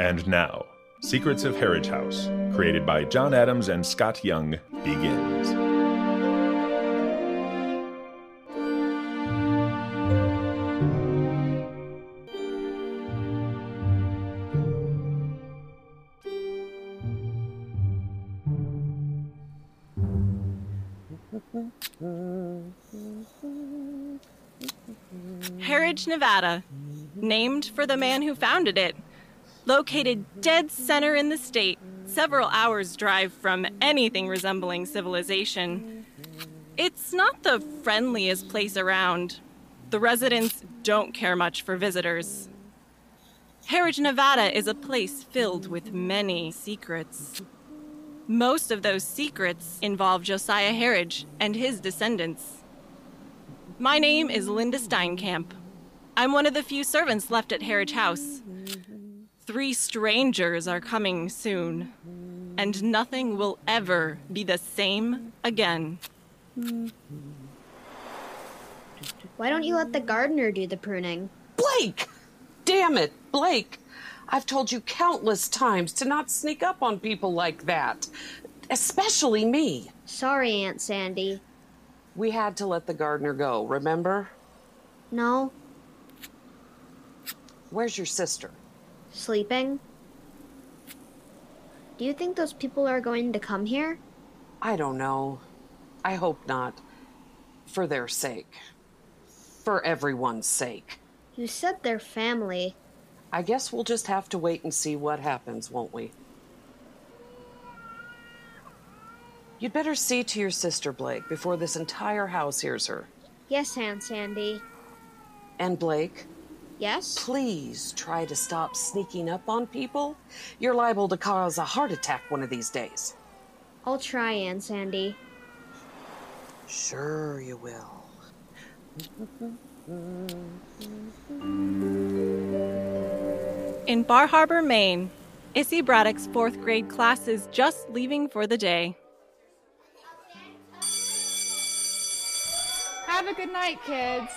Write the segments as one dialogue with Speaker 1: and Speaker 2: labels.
Speaker 1: And now, Secrets of Harridge House, created by John Adams and Scott Young, begins.
Speaker 2: Harridge, Nevada, named for the man who founded it. Located dead center in the state, several hours' drive from anything resembling civilization. It's not the friendliest place around. The residents don't care much for visitors. Harridge, Nevada is a place filled with many secrets. Most of those secrets involve Josiah Harridge and his descendants. My name is Linda Steinkamp. I'm one of the few servants left at Harridge House. Three strangers are coming soon, and nothing will ever be the same again.
Speaker 3: Why don't you let the gardener do the pruning?
Speaker 4: Blake! Damn it, Blake! I've told you countless times to not sneak up on people like that. Especially me.
Speaker 3: Sorry, Aunt Sandy.
Speaker 4: We had to let the gardener go, remember?
Speaker 3: No?
Speaker 4: Where's your sister?
Speaker 3: Sleeping? Do you think those people are going to come here?
Speaker 4: I don't know. I hope not. For their sake. For everyone's sake.
Speaker 3: You said they're family.
Speaker 4: I guess we'll just have to wait and see what happens, won't we? You'd better see to your sister, Blake, before this entire house hears her.
Speaker 3: Yes, Aunt Sandy.
Speaker 4: And Blake,
Speaker 3: Yes?
Speaker 4: please try to stop sneaking up on people. You're liable to cause a heart attack one of these days.
Speaker 3: I'll try, Aunt Sandy.
Speaker 4: Sure, you will.
Speaker 2: In Bar Harbor, Maine, Issy Braddock's fourth grade class is just leaving for the day.
Speaker 5: Have a good night, kids.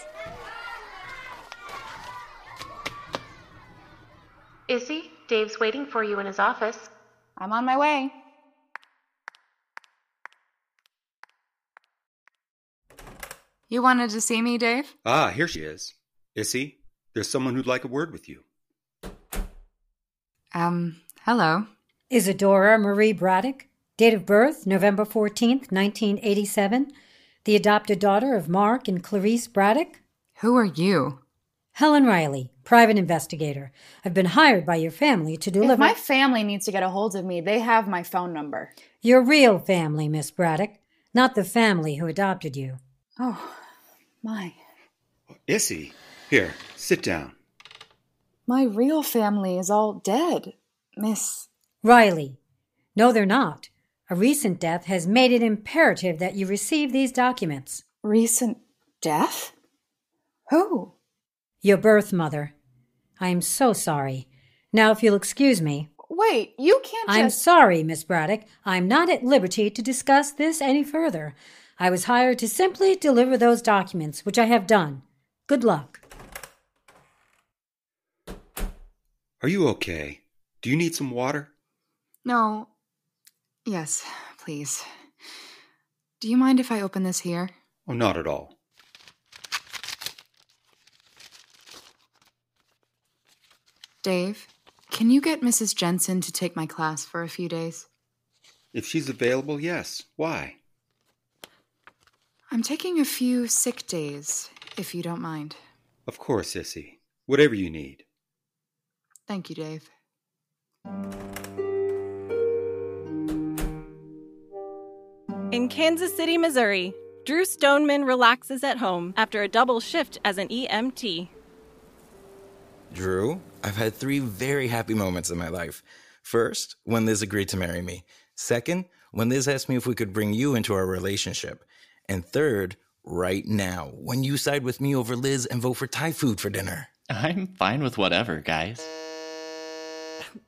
Speaker 6: Issy, Dave's waiting for you in his office.
Speaker 5: I'm on my way. You wanted to see me, Dave?
Speaker 7: Ah, here she is. Issy, there's someone who'd like a word with you.
Speaker 5: Um, hello.
Speaker 8: Isadora Marie Braddock, date of birth November 14th, 1987, the adopted daughter of Mark and Clarice Braddock.
Speaker 5: Who are you?
Speaker 8: Helen Riley, private investigator. I've been hired by your family to deliver
Speaker 9: If my family needs to get a hold of me, they have my phone number.
Speaker 8: your real family, Miss Braddock, not the family who adopted you.
Speaker 9: Oh, my.
Speaker 7: Issy, here, sit down.
Speaker 9: My real family is all dead, Miss.
Speaker 8: Riley. No, they're not. A recent death has made it imperative that you receive these documents.
Speaker 9: Recent death? Who?
Speaker 8: Your birth mother. I am so sorry. Now, if you'll excuse me,
Speaker 9: Wait, you can't
Speaker 8: I'm sorry, Miss Braddock. I'm not at liberty to discuss this any further. I was hired to simply deliver those documents, which I have done. Good luck.
Speaker 7: Are you okay? Do you need some water?
Speaker 5: No. Yes, please. Do you mind if I open this here?
Speaker 7: Oh, not at all.
Speaker 5: Dave, can you get Mrs. Jensen to take my class for a few days?
Speaker 7: If she's available, yes. Why?
Speaker 5: I'm taking a few sick days, if you don't mind.
Speaker 7: Of course, Issy. Whatever you need.
Speaker 5: Thank you, Dave.
Speaker 2: In Kansas City, Missouri, Drew Stoneman relaxes at home after a double shift as an EMT.
Speaker 10: Drew, I've had three very happy moments in my life. First, when Liz agreed to marry me. Second, when Liz asked me if we could bring you into our relationship. And third, right now, when you side with me over Liz and vote for Thai food for dinner.
Speaker 11: I'm fine with whatever, guys.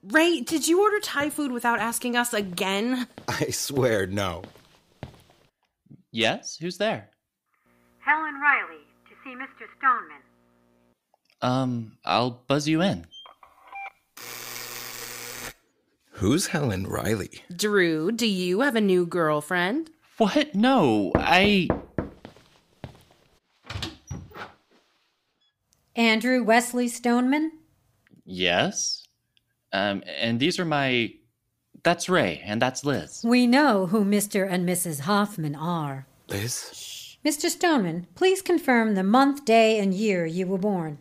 Speaker 12: Ray, did you order Thai food without asking us again?
Speaker 10: I swear, no.
Speaker 11: Yes? Who's there?
Speaker 13: Helen Riley to see Mr. Stoneman.
Speaker 11: Um, I'll buzz you in.
Speaker 10: Who's Helen Riley?
Speaker 12: Drew, do you have a new girlfriend?
Speaker 11: What? No, I.
Speaker 8: Andrew Wesley Stoneman?
Speaker 11: Yes. Um, and these are my. That's Ray, and that's Liz.
Speaker 8: We know who Mr. and Mrs. Hoffman are.
Speaker 10: Liz?
Speaker 8: Mr. Stoneman, please confirm the month, day, and year you were born.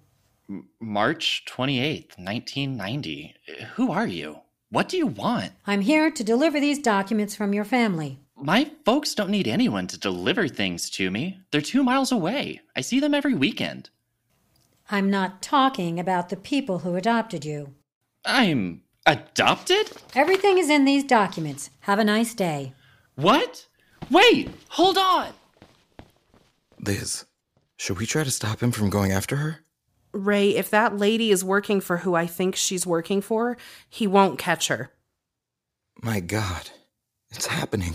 Speaker 11: M- March 28th, 1990. Who are you? What do you want?
Speaker 8: I'm here to deliver these documents from your family.
Speaker 11: My folks don't need anyone to deliver things to me. They're two miles away. I see them every weekend.
Speaker 8: I'm not talking about the people who adopted you.
Speaker 11: I'm adopted?
Speaker 8: Everything is in these documents. Have a nice day.
Speaker 11: What? Wait, hold on.
Speaker 10: Liz, should we try to stop him from going after her?
Speaker 12: Ray, if that lady is working for who I think she's working for, he won't catch her.
Speaker 10: My God, it's happening.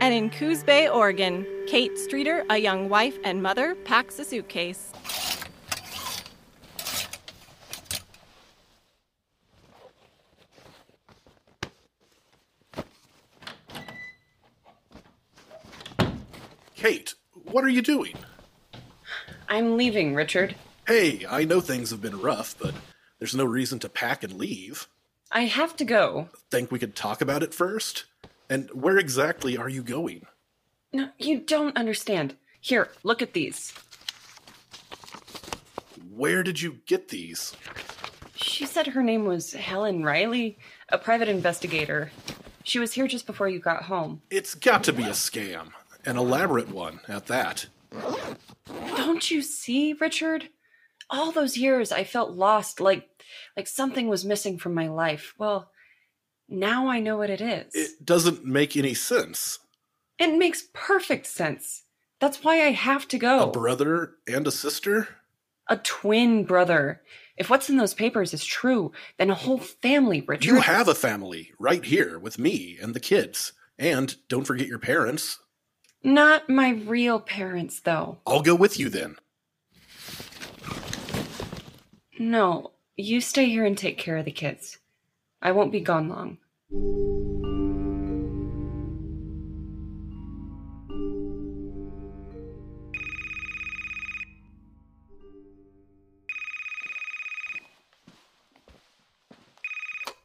Speaker 2: And in Coos Bay, Oregon, Cate Streeter, a young wife and mother, packs a suitcase.
Speaker 14: Cate, what are you doing?
Speaker 4: I'm leaving, Richard.
Speaker 14: Hey, I know things have been rough, but there's no reason to pack and leave.
Speaker 4: I have to go.
Speaker 14: Think we could talk about it first? And where exactly are you going?
Speaker 4: No, you don't understand. Here, look at these.
Speaker 14: Where did you get these?
Speaker 4: She said her name was Helen Riley, a private investigator. She was here just before you got home.
Speaker 14: It's got to be a scam. An elaborate one at that.
Speaker 4: Don't you see, Richard? All those years I felt lost, like like something was missing from my life. Well, now I know what it is.
Speaker 14: It doesn't make any sense.
Speaker 4: It makes perfect sense. That's why I have to go.
Speaker 14: A brother and a sister?
Speaker 4: A twin brother. If what's in those papers is true, then a whole family, Richard.
Speaker 14: You have a family right here with me and the kids. And don't forget your parents.
Speaker 4: Not my real parents, though.
Speaker 14: I'll go with you then.
Speaker 4: No, you stay here and take care of the kids. I won't be gone long.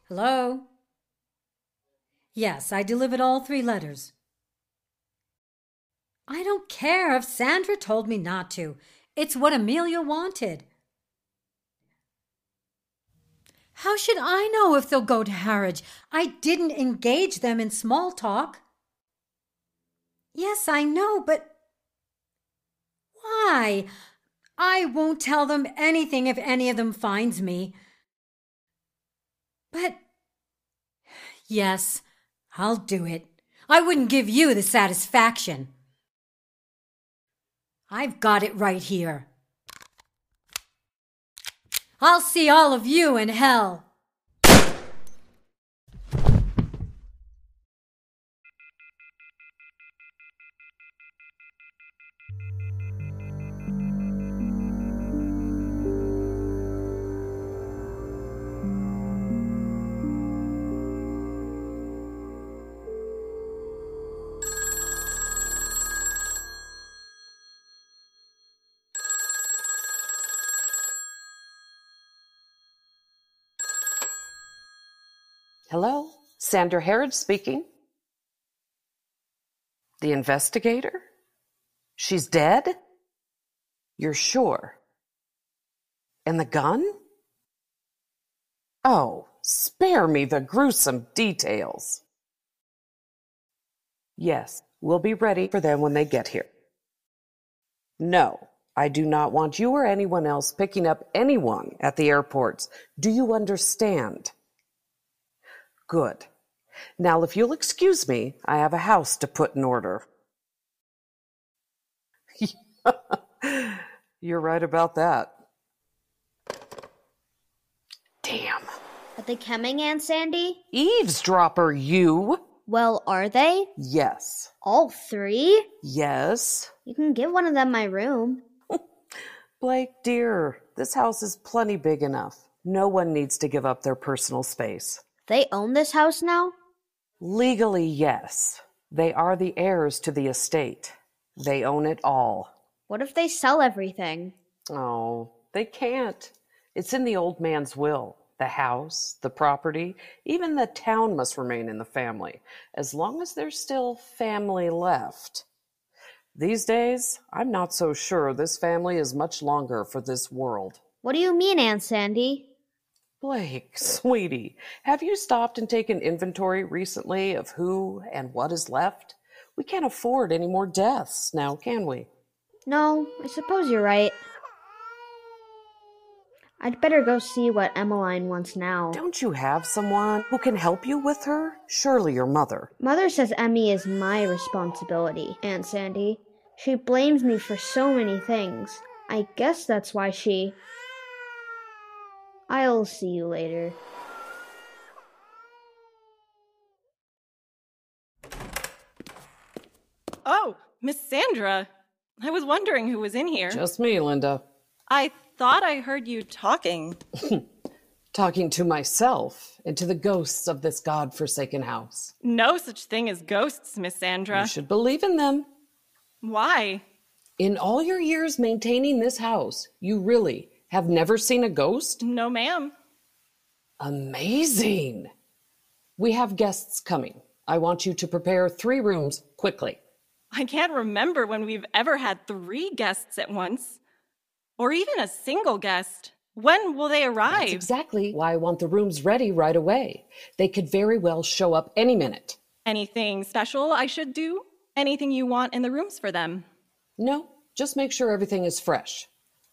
Speaker 8: Hello? Yes, I delivered all three letters. I don't care if Sandra told me not to. It's what Amelia wanted. How should I know if they'll go to Harridge? I didn't engage them in small talk. Yes, I know, but why? I won't tell them anything if any of them finds me. But yes, I'll do it. I wouldn't give you the satisfaction. I've got it right here. I'll see all of you in hell.
Speaker 4: Hello, Sandra Harridge speaking. The investigator? She's dead? You're sure? And the gun? Oh, spare me the gruesome details. Yes, we'll be ready for them when they get here. No, I do not want you or anyone else picking up anyone at the airports. Do you understand? Good. Now, if you'll excuse me, I have a house to put in order. You're right about that. Damn.
Speaker 3: Are they coming, Aunt Sandy?
Speaker 4: Eavesdropper, you!
Speaker 3: Well, are they?
Speaker 4: Yes.
Speaker 3: All three?
Speaker 4: Yes.
Speaker 3: You can give one of them my room.
Speaker 4: Blake, dear, this house is plenty big enough. No one needs to give up their personal space.
Speaker 3: They own this house now?
Speaker 4: Legally, yes. They are the heirs to the estate. They own it all.
Speaker 3: What if they sell everything?
Speaker 4: Oh, they can't. It's in the old man's will. The house, the property, even the town must remain in the family, as long as there's still family left. These days, I'm not so sure this family is much longer for this world.
Speaker 3: What do you mean, Aunt Sandy?
Speaker 4: Blake, sweetie, have you stopped and taken inventory recently of who and what is left? We can't afford any more deaths now, can we?
Speaker 3: No, I suppose you're right. I'd better go see what Emmeline wants now.
Speaker 4: Don't you have someone who can help you with her? Surely your mother.
Speaker 3: Mother says Emmy is my responsibility, Aunt Sandy. She blames me for so many things. I guess that's why she. I'll see you later.
Speaker 2: Oh, Miss Sandra. I was wondering who was in here.
Speaker 4: Just me, Linda.
Speaker 2: I thought I heard you talking.
Speaker 4: Talking to myself and to the ghosts of this god-forsaken house.
Speaker 2: No such thing as ghosts, Miss Sandra.
Speaker 4: You should believe in them.
Speaker 2: Why?
Speaker 4: In all your years maintaining this house, you really have never seen a ghost?
Speaker 2: No, ma'am.
Speaker 4: Amazing. We have guests coming. I want you to prepare three rooms quickly.
Speaker 2: I can't remember when we've ever had three guests at once, or even a single guest. When will they arrive?
Speaker 4: That's exactly why I want the rooms ready right away. They could very well show up any minute.
Speaker 2: Anything special I should do? Anything you want in the rooms for them?
Speaker 4: No, just make sure everything is fresh.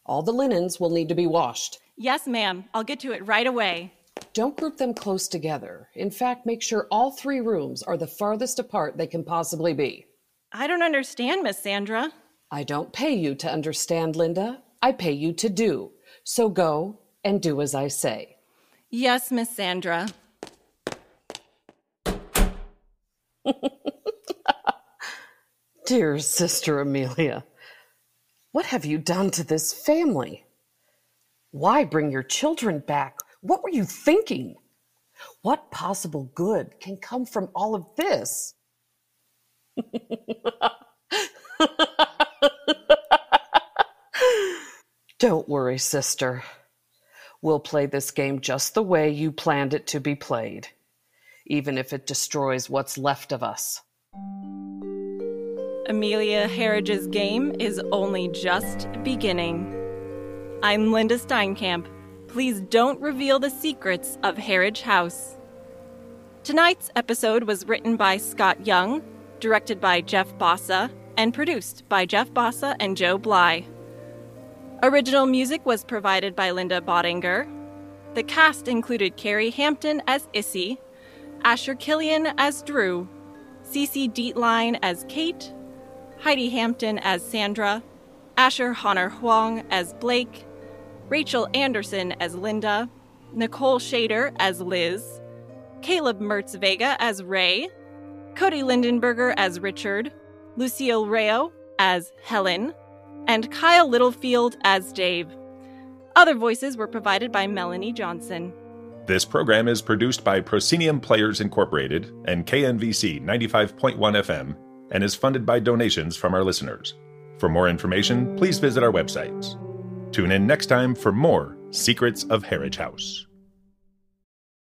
Speaker 4: All the linens will need to be washed.
Speaker 2: Yes, ma'am. I'll get to it right away.
Speaker 4: Don't group them close together. In fact, make sure all three rooms are the farthest apart they can possibly be.
Speaker 2: I don't understand, Miss Sandra.
Speaker 4: I don't pay you to understand, Linda. I pay you to do. So go and do as I say.
Speaker 2: Yes, Miss Sandra.
Speaker 4: Dear Sister Amelia, what have you done to this family? Why bring your children back? What were you thinking? What possible good can come from all of this? Don't worry, sister. We'll play this game just the way you planned it to be played, even if it destroys what's left of us.
Speaker 2: Amelia Harridge's game is only just beginning. I'm Linda Steinkamp. Please don't reveal the secrets of Harridge House. Tonight's episode was written by Scott Young, directed by Jeff Basa, and produced by Jeff Basa and Joe Bly. Original music was provided by Linda Badinger. The cast included Cary Hampton as Issy, Asher Killian as Drew, Cece Dietlein as Cate, Heidi Hampton as Sandra, Asher Honor Hwang as Blake, Rachel Anderson as Linda, Nicole Schader as Liz, Caleb Mertz Vega as Ray, Cody Lindenberger as Richard, Lucille Rao as Helen, and Kyle Littlefield as Dave. Other voices were provided by Melanie Johnson.
Speaker 1: This program is produced by Proscenium Players Incorporated and KNVC 95.1 FM and is funded by donations from our listeners. For more information, please visit our websites. Tune in next time for more Secrets of Harridge House.